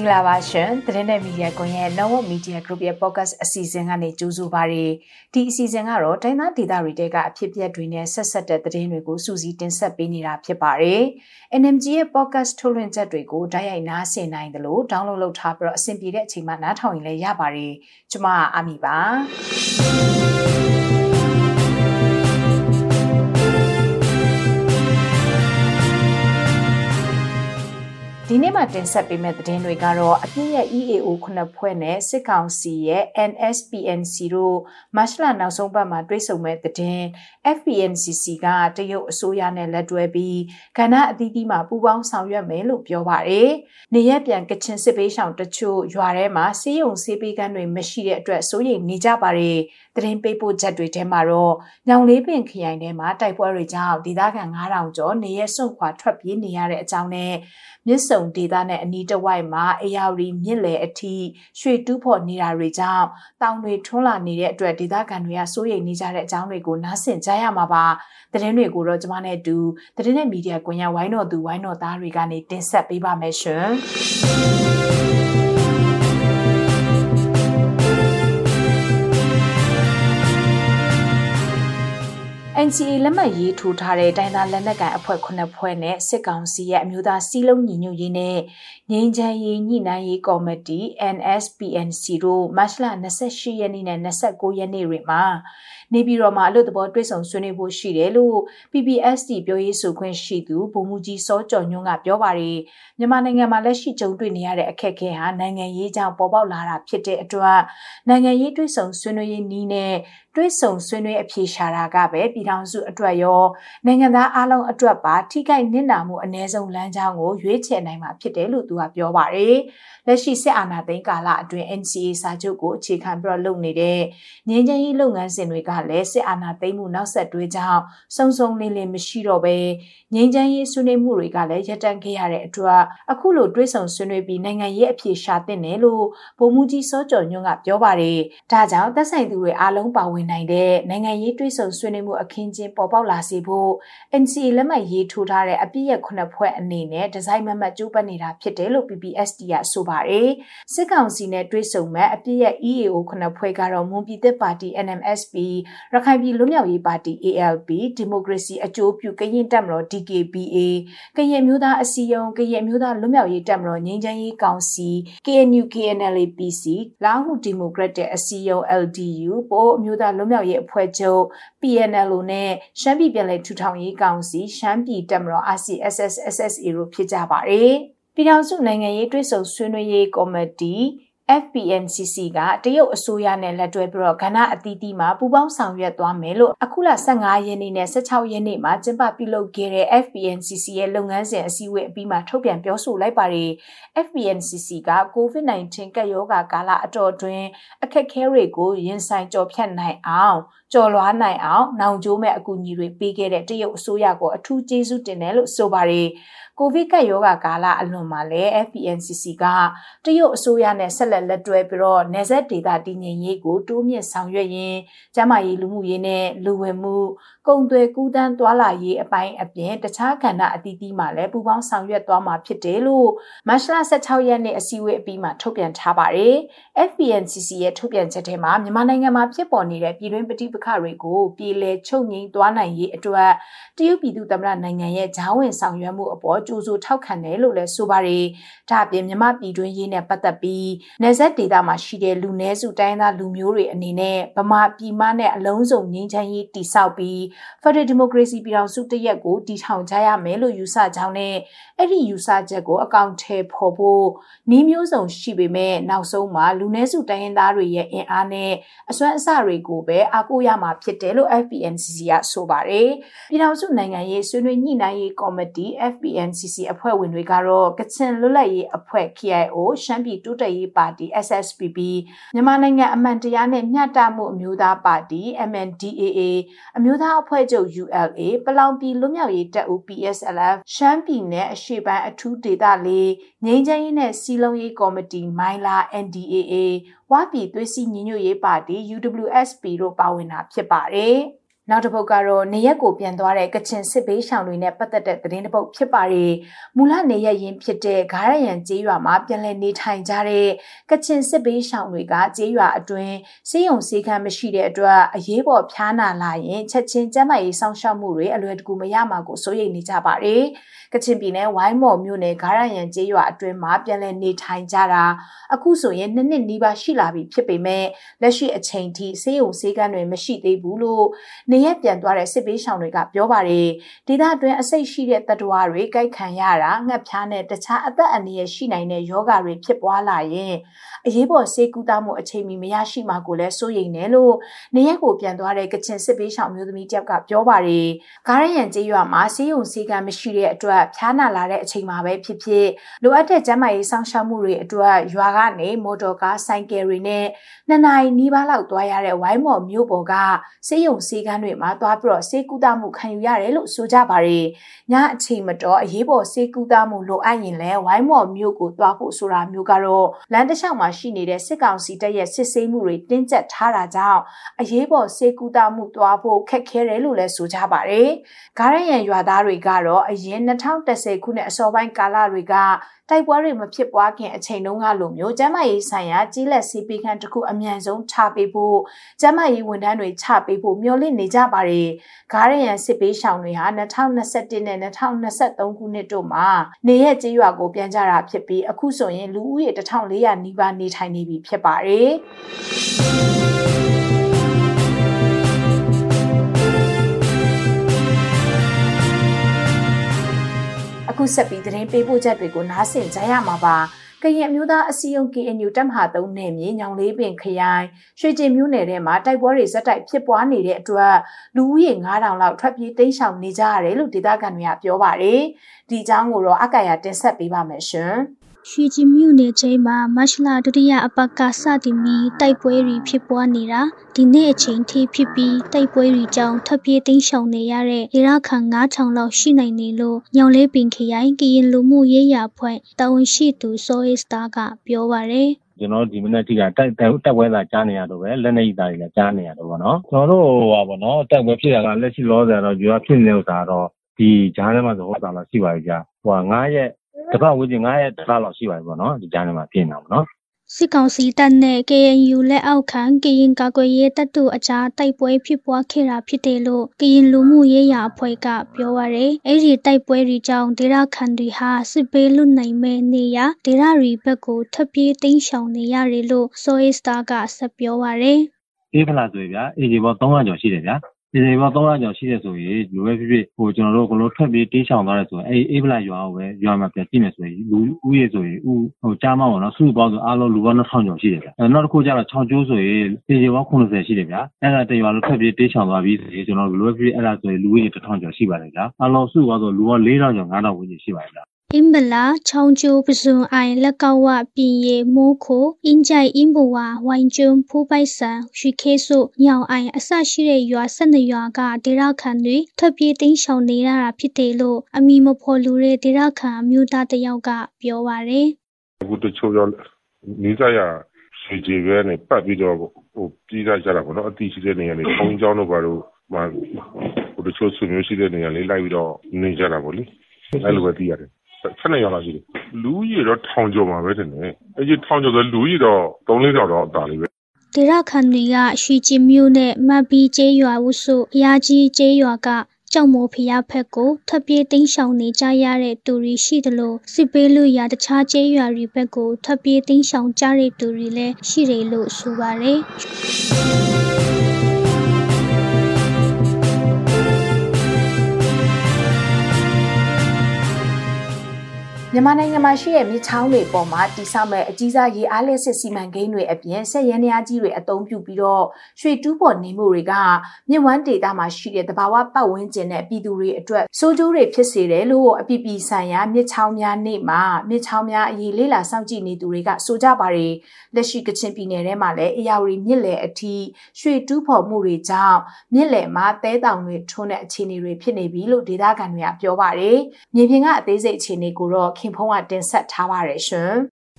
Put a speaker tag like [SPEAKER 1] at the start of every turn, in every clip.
[SPEAKER 1] င်္ဂလာပါရှင်သတင်းနဲ့မီဒီယာကွန်ရဲ့ Normal Media Group ရဲ့ podcast အစီအစဉ်ကနေကြိုဆိုပါရစေဒီအစီအစဉ်ကတော့တိုင်းသားဒေသတွေတဲကအဖြစ်အပျက်တွေနဲ့ဆက်ဆက်တဲ့သတင်းတွေကိုစူးစီးတင်ဆက်ပေးနေတာဖြစ်ပါတယ် NMG ရဲ့ podcast ထုတ်လွှင့်ချက်တွေကိုဓာတ်ရိုက်နားဆင်နိုင်တယ်လို့ download လုပ်ထားပြီးတော့အဆင်ပြေတဲ့အချိန်မှနားထောင်ရင်လည်းရပါတယ်ကျွန်မအာမီပါ ဒီနေ့မှတင်ဆက်ပေးမယ့်သတင်းတွေကတော့အပြည့်ရဲ့ EAO ခုနှစ်ဖွဲ့နဲ့စစ်ကောင်စီရဲ့ NSPNC တို့မတ်လနောက်ဆုံးပတ်မှာတွေ့ဆုံမဲ့သတင်း FPNCC ကတရုတ်အစိုးရနဲ့လက်တွဲပြီးကဏ္ဍအသီးသီးမှာပူးပေါင်းဆောင်ရွက်မယ်လို့ပြောပါတယ်။နေရက်ပြန်ကချင်စစ်ပေးရှောင်တချို့ရွာထဲမှာစေယုံစေးပေးကန်းတွေမရှိတဲ့အတွက်စိုးရိမ်နေကြပါတယ်။သတင်းပေးပို့ချက်တွေထဲမှာတော့ညောင်လေးပင်ခရိုင်ထဲမှာတိုက်ပွဲတွေကြောင့်ဒေသခံ9000ကျော်နေရက်စွန့်ခွာထွက်ပြေးနေရတဲ့အကြောင်းနဲ့မြစ်ဆုံဒေသနဲ့အနီးတစ်ဝိုက်မှာအေယာရီမြစ်လေအထိရွှေတူးဖော်နေတာတွေကြောင့်တောင်တွေထွန်းလာနေတဲ့အတွက်ဒေသခံတွေကစိုးရိမ်နေကြတဲ့အကြောင်းတွေကိုနားဆင်ကြရမှာပါသတင်းတွေကိုတော့ကျွန်မနဲ့အတူသတင်းနဲ့မီဒီယာကွန်ရက်ဝိုင်းတော်သူဝိုင်းတော်သားတွေကနေတင်ဆက်ပေးပါမယ်ရှင်။ NCA လက်မှတ်ရေးထိုးထားတဲ့တိုင်းသားလက်နက်ကိုင်အဖွဲ့9ဖွဲ့နဲ့စစ်ကောင်စီရဲ့အမျိုးသားစီးလုံးညီညွတ်ရေးနဲ့ငြိမ်းချမ်းရေးညှိနှိုင်းရေးကော်မတီ NSPNC တို့မတ်လ28ရက်နေ့နဲ့29ရက်နေ့တွေမှာနေပြည်တော်မှာအလို့တဘောတွေ့ဆုံဆွေးနွေးဖို့ရှိတယ်လို့ PPSD ပြောရေးဆိုခွင့်ရှိသူဗိုလ်မှူးကြီးစောကျော်ညွန့်ကပြောပါတယ်မြန်မာနိုင်ငံမှာလက်ရှိကြုံတွေ့နေရတဲ့အခက်အခဲဟာနိုင်ငံရေးကြောင့်ပေါ်ပေါက်လာတာဖြစ်တဲ့အတွက်နိုင်ငံရေးတွေ့ဆုံဆွေးနွေးရေးနည်းနဲ့တွဲဆုံဆွေးနွေးအဖြေရှာတာကပဲပြည်ထောင်စုအတွက်ရောနိုင်ငံသားအလုံးအတွက်ပါထိခိုက်နစ်နာမှုအ ਨੇ ဆုံးလမ်းကြောင်းကိုရွေးချယ်နိုင်မှာဖြစ်တယ်လို့သူကပြောပါတယ်။လက်ရှိစစ်အာဏာသိမ်းကာလအတွင်း NCA စာချုပ်ကိုအခြေခံပြီးတော့လုပ်နေတဲ့ငြိမ်းချမ်းရေးလုပ်ငန်းစဉ်တွေကလည်းစစ်အာဏာသိမ်းမှုနောက်ဆက်တွဲကြောင့်စုံစုံလင်းလင်းမရှိတော့ပဲငြိမ်းချမ်းရေးဆွေးနွေးမှုတွေကလည်းရပ်တန့်ခဲ့ရတဲ့အတွက်အခုလိုတွဲဆုံဆွေးနွေးပြီးနိုင်ငံရေးအဖြေရှာတင်တယ်လို့ဗိုလ်မှူးကြီးစောကျော်ညွန့်ကပြောပါတယ်။ဒါကြောင့်သက်ဆိုင်သူတွေအားလုံးပါဝင်နိုင်တဲ့နိုင်ငံရေးတွဲဆုံဆွေးနွေးမှုအခင်းကျင်းပေါ်ပေါက်လာစေဖို့ NCA လက်မှတ်ရေးထိုးထားတဲ့အပြည့်ရခုနှစ်ဖွဲ့အနေနဲ့ဒီဇိုင်းမမတ်ကျိုးပနေတာဖြစ်တယ်လို့ PPSD ကဆိုပါတယ်။စစ်ကောင်စီနဲ့တွဲဆုံမဲ့အပြည့်ရ EAO ခုနှစ်ဖွဲ့ကတော့မွန်ပြည်သက်ပါတီ NMSP ရခိုင်ပြည်လွတ်မြောက်ရေးပါတီ ALP ဒီမိုကရေစီအကျိုးပြုကရင်တပ်မတော် DKBA ကရင်မျိုးသားအစည်းအရုံးကရင်မျိုးသားလွတ်မြောက်ရေးတပ်မတော်ငြိမ်းချမ်းရေးကောင်စီ KNU KNLA PC လာဟုဒီမိုကရက်တစ်အစည်းအရုံး LDU ပို့မျိုးသားလွတ်မြောက်ရေးအဖွဲ့ချုပ် PNLO နဲ့ရှမ်းပြည်ပြည်လဲထူထောင်ရေးကောင်စီရှမ်းပြည်တပ်မတော် RCSS SSA တို့ဖြစ်ကြပါတယ်။ပြည်ထောင်စုနိုင်ငံရေးတွဲဆုံဆွေးနွေးရေးကော်မတီ FPNCC ကတရုတ်အစိုးရနဲ့လက်တွဲပြီးတော့ကဏ္ဍအသီးသီးမှာပူးပေါင်းဆောင်ရွက်သွားမယ်လို့အခုလ15ရက်နေ့နဲ့16ရက်နေ့မှာကျင်းပပြုလုပ်ခဲ့တဲ့ FPNCC ရဲ့လုပ်ငန်းစဉ်အစည်းအဝေးအပြီးမှာထုတ်ပြန်ပြောဆိုလိုက်ပါတယ် FPNCC က COVID-19 ကပ်ရောဂါကာလအတော်တွင်အခက်အခဲတွေကိုရင်ဆိုင်ကျော်ဖြတ်နိုင်အောင် ကျော်လွှားနိုင်အောင်နောင်ကျိုးမဲ့အကူအညီတွေပေးခဲ့တဲ့တရုတ်အစိုးရကိုအထူးကျေးဇူးတင်တယ်လို့ဆိုပါတယ်ကိုဗစ်ကပ်ရောဂါကာလအလွန်မှာလည်း FPNCC ကတရုတ်အစိုးရနဲ့ဆက်လက်လက်တွဲပြီးတော့နေဆက်ဒေတာတည်ငြိမ်ရေးကိုတိုးမြင့်ဆောင်ရွက်ရင်းကျန်းမာရေးလူမှုရေးနဲ့လူဝင်မှုကုန်သွယ်ကူးသန်းသွာလာရေးအပိုင်းအပြင်တခြားကဏ္ဍအသီးသီးမှာလည်းပူးပေါင်းဆောင်ရွက်သွားမှာဖြစ်တယ်လို့မတ်လ16ရက်နေ့အစည်းအဝေးအပြီးမှာထုတ်ပြန်ထားပါတယ်။ FPNCC ရဲ့ထုတ်ပြန်ချက်ထဲမှာမြန်မာနိုင်ငံမှာဖြစ်ပေါ်နေတဲ့ပြည်တွင်းပဋိပက္ခတွေကိုပြည်လည်ချုပ်ငြိမ်းသွားနိုင်ရေးအတွက်တရုတ်ပြည်သူ့သမ္မတနိုင်ငံရဲ့ဂျားဝင်ဆောင်ရွက်မှုအပေါ်ကြိုးစိုးထောက်ခံတယ်လို့လည်းဆိုပါတယ်။ဒါအပြင်မြန်မာပြည်တွင်းရေးနဲ့ပတ်သက်ပြီးနေဆက်ဒေသမှာရှိတဲ့လူနည်းစုတိုင်းသားလူမျိုးတွေအနေနဲ့ဗမာပြည်မနဲ့အလုံးစုံငြိမ်းချမ်းရေးတည်ဆောက်ပြီး Federal Democracy ပြည်ထောင်စုတရက်ကိုတည်ထောင်ကြရမယ်လို့ယူဆကြောင်းနဲ့အဲ့ဒီယူဆချက်ကိုအကောင့်ထဲပေါ်ဖို့နှီးမျိုးစုံရှိပေမဲ့နောက်ဆုံးမှာလူနည်းစုတိုင်းရင်းသားတွေရဲ့အင်အားနဲ့အစွမ်းအစတွေကိုပဲအားကိုးရမှာဖြစ်တယ်လို့ FPNCC ကဆိုပါတယ်။ပြည်ထောင်စုနိုင်ငံရေးဆွေးနွေးညှိနှိုင်းရေးကော်မတီ FPNCC အဖွဲ့ဝင်တွေကတော့ကချင်လွတ်လပ်ရေးအဖွဲ့ KIO ရှမ်းပြည်တိုးတက်ရေးပါတီ SSPP မြန်မာနိုင်ငံအမှန်တရားနဲ့မျှတမှုအမျိုးသားပါတီ MNDAA အမျိုးသားအဖွဲ့ချုပ် ULA ပလောင်ပြည်လွတ်မြောက်ရေးတပ်ဦး PSLF ရှမ်းပြည်နယ်အရှေ့ပိုင်းအထူးဒေသလေးငြိမ်းချမ်းရေးနဲ့စီလုံးရေးကော်မတီမိုင်းလာ NDAA ဝါပြည်သွေးစည်းညီညွတ်ရေးပါတီ UWSP တို့ပါဝင်တာဖြစ်ပါတယ်။ နောက်တစ်ပုတ်ကတော့နေရက်ကိုပြန်သွားတဲ့ကချင်စစ်ဘေးရှောင်တွေနဲ့ပတ်သက်တဲ့သတင်းတစ်ပုတ်ဖြစ်ပါတယ်။မူလနေရက်ရင်းဖြစ်တဲ့ဂါရယန်ကျေးရွာမှာပြန်လည်နေထိုင်ကြတဲ့ကချင်စစ်ဘေးရှောင်တွေကကျေးရွာအတွင်းစေးရုံစေးခန်းမရှိတဲ့အတွက်အရေးပေါ်ဖျားနာလာရင်ချက်ချင်းကျန်းမာရေးစောင့်ရှောက်မှုတွေအလွယ်တကူမရမှာကိုစိုးရိမ်နေကြပါတယ်။ကချင်ပြည်နယ်ဝိုင်းမော်မြို့နယ်ဂါရယန်ကျေးရွာအတွင်းမှာပြန်လည်နေထိုင်ကြတာအခုဆိုရင်နှစ်နှစ်နီးပါးရှိလာပြီဖြစ်ပေမဲ့လက်ရှိအချိန်ထိဆေးရုံဆေးကန်းတွေမရှိသေးဘူးလို့နေရက်ပြန်သွားတဲ့စစ်ပေးရှောင်တွေကပြောပါတယ်ဒေသအတွင်းအစိတ်ရှိတဲ့တတဝါတွေကြိုက်ခံရတာငှက်ဖျားနဲ့တခြားအသက်အန္တရာယ်ရှိနိုင်တဲ့ယောဂတွေဖြစ်ပွားလာရင်အရေးပေါ်ဆေးကုသမှုအချိန်မီမရရှိမှာကိုလည်းစိုးရိမ်တယ်လို့နေရက်ကိုပြန်သွားတဲ့ကချင်စစ်ပေးရှောင်မျိုးသမီးတယောက်ကပြောပါတယ်ဂါရယန်ကျေးရွာမှာဆေးရုံဆေးကန်းမရှိတဲ့အတွက်ဖျားနာလာတဲ့အချိန်မှာပဲဖြစ်ဖြစ်လိုအပ်တဲ့ကျန်းမာရေးစောင့်ရှောက်မှုတွေအတွက်ရွာကနေမော်တော်ကားဆိုင်ကယ်တွေနဲ့နှစ်နာရီနီးပါးလောက်သွားရတဲ့ဝိုင်းမော်မြို့ပေါ်ကဆေးရုံဆေးကန်းတွေမှာသွားပြီးတော့ဆေးကုသမှုခံယူရတယ်လို့ဆိုကြပါတယ်။ညအချိန်မတော်အရေးပေါ်ဆေးကုသမှုလိုအပ်ရင်လည်းဝိုင်းမော်မြို့ကိုသွားဖို့ဆိုတာမျိုးကတော့လမ်းတစ်လျှောက်မှာရှိနေတဲ့စစ်ကောင်စီတပ်ရဲ့စစ်ဆေးမှုတွေတင်းကျပ်ထားတာကြောင့်အရေးပေါ်ဆေးကုသမှုသွားဖို့ခက်ခဲတယ်လို့လည်းဆိုကြပါတယ်။ဂါရယန်ရွာသားတွေကတော့အရင်2010ခုနှစ်အစောပိုင်းကာလတွေက တိုက်ပွဲတွေမဖြစ်ပွားခင်အချိန်တုန်းကလိုမျိုးကျန်းမာရေးဆိုင်ရာကြီးလက်စီပီခန့်တစ်ခုအမြန်ဆုံးချပေးဖို့ကျန်းမာရေးဝန်ထမ်းတွေချပေးဖို့မျှော်လင့်နေကြပါတယ်။ဂါရယန်စစ်ပေးရှောင်တွေဟာ2021နဲ့2023ခုနှစ်တို့မှာနေရက်ကျေးရွာကိုပြန်ကြတာဖြစ်ပြီးအခုဆိုရင်လူဦးရေ1400နီးပါးနေထိုင်နေပြီဖြစ်ပါတယ်။ အခုဆက်ပြီးသတင်းပေးပို့ချက်တွေကိုနားဆင်ကြရမှာပါကရင်မျိုးသားအစည်းအရုံး KNU တပ်မဟာ3နယ်မြေညောင်လေးပင်ခရိုင်ရွှေကျင်မြို့နယ်ထဲမှာတိုက်ပွဲတွေဇက်တိုက်ဖြစ်ပွားနေတဲ့အတွက်လူဦးရေ9000လောက်ထွက်ပြေးတိမ်းရှောင်နေကြရတယ်လို့ဒေသခံတွေကပြောပါတယ်ဒီအကြောင်းကိုတော့အကာရတင်ဆက်ပေးပါမယ်ရှင်
[SPEAKER 2] ရွှေကျင်မြို့နယ်ချင်းမှာမတ်လဒုတိယအပတ်ကစတင်ပြီးတိုက်ပွဲတွေဖြစ်ပွားနေတာဒီနေ့အချိန်ထိဖြစ်ပြီးတိုက်ပွဲတွေကြောင့်ထပ်ပြေးသိမ်းရှောင်နေရတဲ့ဒေရခန်9000လောက်ရှိနိုင်တယ်လို့ညောင်လေးပင်ခရိုင်ကရင်လူမှုရေးရာဖွဲ့တာဝန်ရှိသူဆိုအစ်တာကပြောပါရယ်
[SPEAKER 3] ကျွန်တော်ဒီမနေ့ထိကတိုက်တက်ပွဲသာကြားနေရတော့ပဲလက်နေသားတွေလည်းကြားနေရတော့ဗောနော်ကျွန်တော်တို့ဟောဗောနော်တက်ပွဲဖြစ်ရတာလက်ရှိလောဆယ်တော့ယူရဖြစ်နေဥစ္စာတော့ဒီဂျားထဲမှာသဘောတာလာရှိပါပြီကြာဟို9ရက် တပတ်ဝန်းကျင်9ရက်တပတ်လောက်ရှိပါပြီပေါ့နော်ဒီကြားထဲမှာပြင်တာပေါ့နော်
[SPEAKER 2] စစ်ကောင်စီတပ်နဲ့ KNU လက်အောက်ခံကရင်ကာကွယ်ရေးတပ်တို့အကြားတိုက်ပွဲဖြစ်ပွားခဲ့တာဖြစ်တယ်လို့ကရင်လူမှုရေးရာအဖွဲ့ကပြောပါရယ်။အဲ့ဒီတိုက်ပွဲတွေကြောင့်ဒေသခံတွေဟာစစ်ဘေးလွတ်နိုင်မဲ့နေရဒေသရီဘက်ကိုထပ်ပြေးတိမ်းရှောင်နေရတယ်လို့ Soy Star ကဆက်ပြောပါရယ်။
[SPEAKER 3] အေးဖလာဆိုရဗျာအေဂျီဘော300ကျော်ရှိတယ်ဗျာ ဒီနေ့ပေါင်း300ကျော်ရှိတယ်ဆိုရင်လူပဲဖြစ်ဖြစ်ဟိုကျွန်တော်တို့ကလို့ထွက်ပြီးတင်းချောင်သွားတယ်ဆိုရင်အဲ့အေးဗလာရွာကိုပဲရွာမှာပြန်ကြည့်မယ်ဆိုရင်လူဦးရေဆိုရင်ဦးဟိုကြားမပေါ့နော်စုပေါင်းဆိုအားလုံးလူပေါင်း2000ကျော်ရှိတယ်ဗျအဲနောက်တစ်ခုကျတော့ချောင်းကျိုးဆိုရင်တေချေပေါင်း90ရှိတယ်ဗျအဲ့ဒါတရွာလုံးထွက်ပြီးတင်းချောင်သွားပြီးဆိုရင်ကျွန်တော်တို့လူပဲဖြစ်ဖြစ်အဲ့ဒါဆိုရင်လူဦးရေ1000ကျော်ရှိပါတယ်ဗျအားလုံးစုပေါင်းဆိုလူပေါင်း4000ကျော်5000ဝန်းကျင်ရှိပါတယ်ဗျ
[SPEAKER 2] အင်းဗလာချောင်းကျိုးပစွန်အိုင်လက်ကောက်ဝပြင်ရမိုးခိုအင်းကြိုင်အင်းဘဝဝိုင်ကျွန်းဖိုးပိုက်ဆန်ရွှေခဲစုညောင်အိုင်အဆရှိတဲ့ရွာ၁၂ရွာကဒေရခန်တွေထွက်ပြေးတိမ်းရှောင်နေရတာဖြစ်တယ်လို့အမိမဖော်လူတဲ့ဒေရခန်အမျိုးသားတယောက်ကပြောပါရယ်
[SPEAKER 4] အခုတချို့ရောနေကြရစီဂျီပဲနဲ့ပတ်ပြီးတော့ဟိုပြည်ကြကြတာပေါ့နော်အတိရှိတဲ့နေရာတွေခေါင်းကြောင်းတို့ဘာလို့မှဟိုတချို့ဆွေမျိုးရှိတဲ့နေရာလေးလိုက်ပြီးတော့နေကြတာပေါ့လေအဲ့လိုပဲသိရတယ် ဆက်နေရလားရှိတယ်လူကြီးတော့ထောင်ကျော်မှာပဲတင်တယ်အဲ့ဒီထောင်ကျော်ဆိုလူကြီးတော့3 4ကြောက်တော့အတားလေးပဲ
[SPEAKER 2] ဒေရခန်တွေကရွှေကျင်မြို့နဲ့မတ်ပီကျေးရွာဝစုအရာကြီးကျေးရွာကကြောက်မိုးဖျားဖက်ကိုထပ်ပြေးတင်းရှောင်နေကြရတဲ့သူတွေရှိသလိုစစ်ပေးလူရတခြားကျေးရွာတွေဘက်ကိုထပ်ပြေးတင်းရှောင်ကြတဲ့သူတွေလည်းရှိတယ်လို့ဆိုပါတယ်
[SPEAKER 1] မြန်မာနိုင်ငံမှာရှိတဲ့မြစ်ချောင်းတွေပေါ်မှာတိဆောက်မဲ့အကြီးစားရေအားလျက်စစ်စီမံကိန်းတွေအပြင်ဆက်ရန်ရာကြီးတွေအသုံးပြုပြီးတော့ရွှေတူးပေါ်နေမှုတွေကမြစ်ဝမ်းဒေသမှာရှိတဲ့တဘာဝပတ်ဝန်းကျင်နဲ့ပြည်သူတွေအတွက်စိုးကျိုးတွေဖြစ်စေတယ်လို့အပြည်ပြည်ဆိုင်ရာမြစ်ချောင်းများနေ့မှာမြစ်ချောင်းများအရေးလေးလာစောင့်ကြည့်နေသူတွေကဆိုကြပါတယ်လက်ရှိကချင်ပြည်နယ်ထဲမှာလည်းအရာဝတီမြစ်လယ်အထိရွှေတူးဖော်မှုတွေကြောင့်မြစ်လယ်မှာတဲတောင်တွေထွန်းတဲ့အခြေအနေတွေဖြစ်နေပြီလို့ဒေသခံတွေကပြောပါတယ်မြေပြင်ကအသေးစိတ်အခြေအနေကိုတော့ခင်ဖုံးကတင်ဆက်ထားပါတယ်ရှင်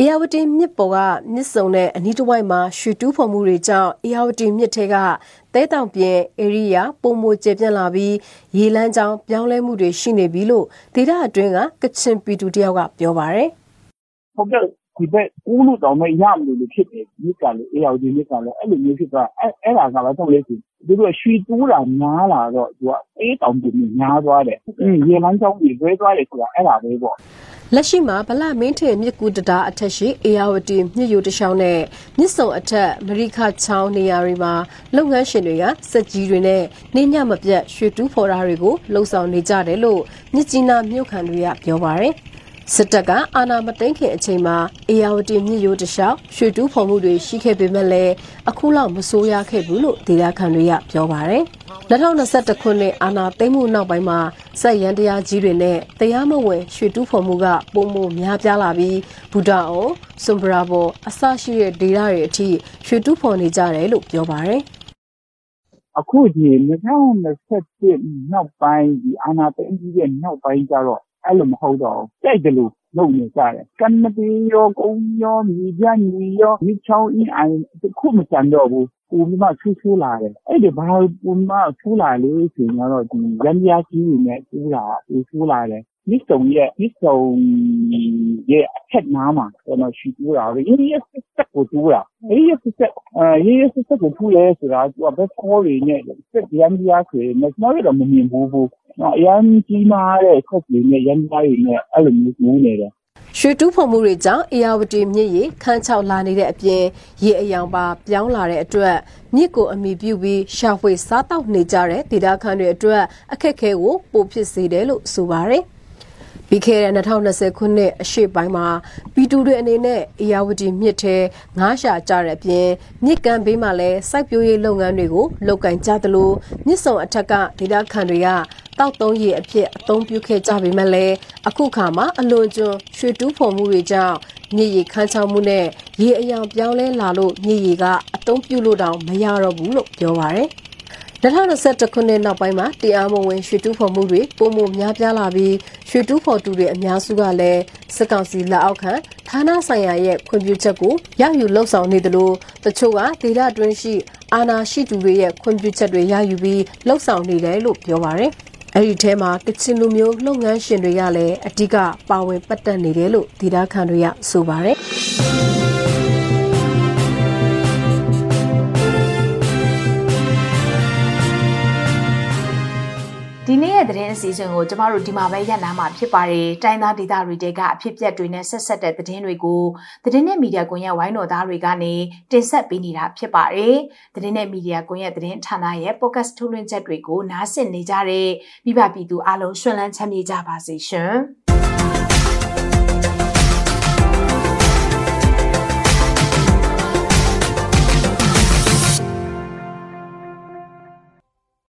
[SPEAKER 5] အေယာဝတီမြစ်ပေါ်ကမြစ်စုံနဲ့အနီးတစ်ဝိုက်မှာရွှေတူးဖော်မှုတွေကြောင့်အေယာဝတီမြစ်ထဲကသဲတောင်ပြင်ဧရိယာပုံမကျေပြန့်လာပြီးရေလမ်းကြောင်းပြောင်းလဲမှုတွေရှိနေပြီလို့ဒေသအတွင်းကကချင်ပီတူတယောက်ကပြောပါတယ်။
[SPEAKER 6] ဟုတ်ကဲ့ ဒီဘက်ကူးလို့တော့မရမလို့ဖြစ်နေမြစ်ကလည်းအေယာဝတီမြစ်ကလည်းအဲ့လိုမျိုးဖြစ်သွားအဲ့အဲ့ဒါကလည်းတော့လေသူတို့ရွှေတူးတာများလာတော့သူကအေးတောင်ပြင်များသွားတယ်။ရေလမ်းကြောင်းကြီးလွဲသွားတယ်ဆိုတာအဲ့ဒါပဲပေါ့။
[SPEAKER 5] လက်ရှိမှာဗလမင်းထင်မြစ်ကူတတာအထက်ရှိအေယာဝတီမြစ်ယိုတချောင်းနဲ့မြစ်စုံအထက်မရိခချောင်းနေရာတွေမှာလုပ်ငန်းရှင်တွေကစက်ကြီးတွေနဲ့နေညမပြတ်ရွှေတူးဖော်တာတွေကိုလှုံ့ဆော်နေကြတယ်လို့မြစ်ကြီးနားမြို့ခံတွေကပြောပါတယ်။ စစ်တပ်ကအာဏာမသိမ်းခင်အချိန်မှာအေယာဝတီမြစ်ရိုးတလျှောက်ရွှေတူးဖော်မှုတွေရှိခဲ့ပေမဲ့လည်းအခုလောက်မဆိုးရခဲ့ဘူးလို့ဒေသခံတွေကပြောပါတယ်။2021ခုနှစ်အာဏာသိမ်းမှုနောက်ပိုင်းမှာစက်ရန်တရားကြီးတွေနဲ့တရားမဝင်ရွှေတူးဖော်မှုကပုံမှုများပြားလာပြီးဘူတာအောင်စွန်ဘရာဘောအစရှိတဲ့ဒေသတွေအထိရွှေတူးဖော်နေကြတယ်လို့ပြောပါတယ်။
[SPEAKER 6] အခုဒီ2021နောက်ပိုင်းဒီအာဏာသိမ်းပြီးတဲ့နောက်ပိုင်းကျတော့ အဲ့လိုမဟုတ်တော့ဘူး။ကြိုက်သလိုလုပ်နေကြတယ်။ကမ်းနဘေးရော၊ကုန်းရော၊မြေပြန့်မြေရော၊မြစ်ချောင်းအင်းအိုင်တခုမကျန်တော့ဘူး။ပိုပြီးမှဆိုးဆိုးလာတယ်။အဲ့ဒီဘာပိုပြီးမှဆိုးလာလဲဆိုရင်တော့ဒီယန္တရားကြီးတွေနဲ့တူးတာပိုဆိုးလာတယ်။ မြစ်ဆုံရဲ့မြစ်ဆုံရဲ့အထက်နားမှာကျွန်တော်ရှိတူးတာပဲ။ရေးရေးဆက်ဆက်ကိုတူးတာ။ရေးရေးဆက်ဆက်အဲရေးရေးဆက်ဆက်ကိုတူးရဲဆိုတာသူကဘက်ဖော်တွေနဲ့ဆက်ယန္တရားဆိုရင်ကျွန်တော်တို့မမြင်ဘူး။အရန်ကြီးမားတဲ့ခွက်တွေနဲ့ရမ်းသားတွေနဲ့အဲ့လိုမျိုးမျိုးနေတယ်
[SPEAKER 5] ရွှေတူးဖော်မှုတွေကြောင့်အေယာဝတီမြစ်ရေခန်းချောက်လာနေတဲ့အပြင်ရေအယောင်ပါပြောင်းလာတဲ့အတွက်မြစ်ကိုအမိပြုပြီးရှာဖွေစားတောက်နေကြတဲ့ဒေသခံတွေအတွက်အခက်အခဲကိုပိုဖြစ်စေတယ်လို့ဆိုပါတယ် ပြီးခဲ့တဲ့2020ခုနှစ်အရှိပိုင်းမှာပီတူတွေအနေနဲ့အေယာဝတီမြစ်ထဲငါးရှာကြတဲ့အပြင်မြစ်ကမ်းဘေးမှာလည်းစိုက်ပျိုးရေးလုပ်ငန်းတွေကိုလုပ်ကင်ကြသလိုမြစ်ဆုံအထက်ကဒေသခံတွေကတောက်သုံးရည်အဖြစ်အသုံးပြုခဲ့ကြပေမဲ့လည်းအခုခါမှာအလွန်ကျွံရွှေတူးဖော်မှုတွေကြောင့်မြေရီခန်းချောင်းမှုနဲ့ရေအယောင်ပြောင်းလဲလာလို့မြေရီကအသုံးပြုလို့တောင်မရတော့ဘူးလို့ပြောပါရယ် 2021ခုနှစ်နောက်ပိုင်းမှာတရားမဝင်ရွှေတူးဖော်မှုတွေပုံမှုများပြားလာပြီးရွှေတူးဖော်သူတွေအများစုကလည်းစစ်ကောင်စီလက်အောက်ခံဌာနဆိုင်ရာရဲ့ခွင့်ပြုချက်ကိုရယူလှုပ်ဆောင်နေတယ်လို့တချို့ကဒေသတွင်းရှိအာဏာရှိသူတွေရဲ့ခွင့်ပြုချက်တွေရယူပြီးလှုပ်ဆောင်နေတယ်လို့ပြောပါရယ်အဲ့ဒီထဲမှာကချင်လူမျိုးလုပ်ငန်းရှင်တွေကလည်းအဓိကပါဝင်ပတ်သက်နေတယ်လို့ဒေတာခန်တွေကဆိုပါတယ်
[SPEAKER 1] ဒီနေ့ရဲ့သတင်းအစီအစဉ်ကိုကျမတို့ဒီမှာပဲရပ်နားမှာဖြစ်ပါတယ်။တိုင်းသားဒေသတွေတဲကအဖြစ်ပြက်တွေနဲ့ဆက်ဆက်တဲ့သတင်းတွေကိုသတင်းနဲ့မီဒီယာကွန်ရက်ဝိုင်းတော်သားတွေကနေတင်ဆက်ပေးနေတာဖြစ်ပါတယ်။သတင်းနဲ့မီဒီယာကွန်ရက်သတင်းဌာနရဲ့ podcast ထုတ်လွှင့်ချက်တွေကိုနားဆင်နေကြတဲ့မိဘပြည်သူအားလုံးရှင်လန်းချမ်းမြေ့ကြပါစေရှင်။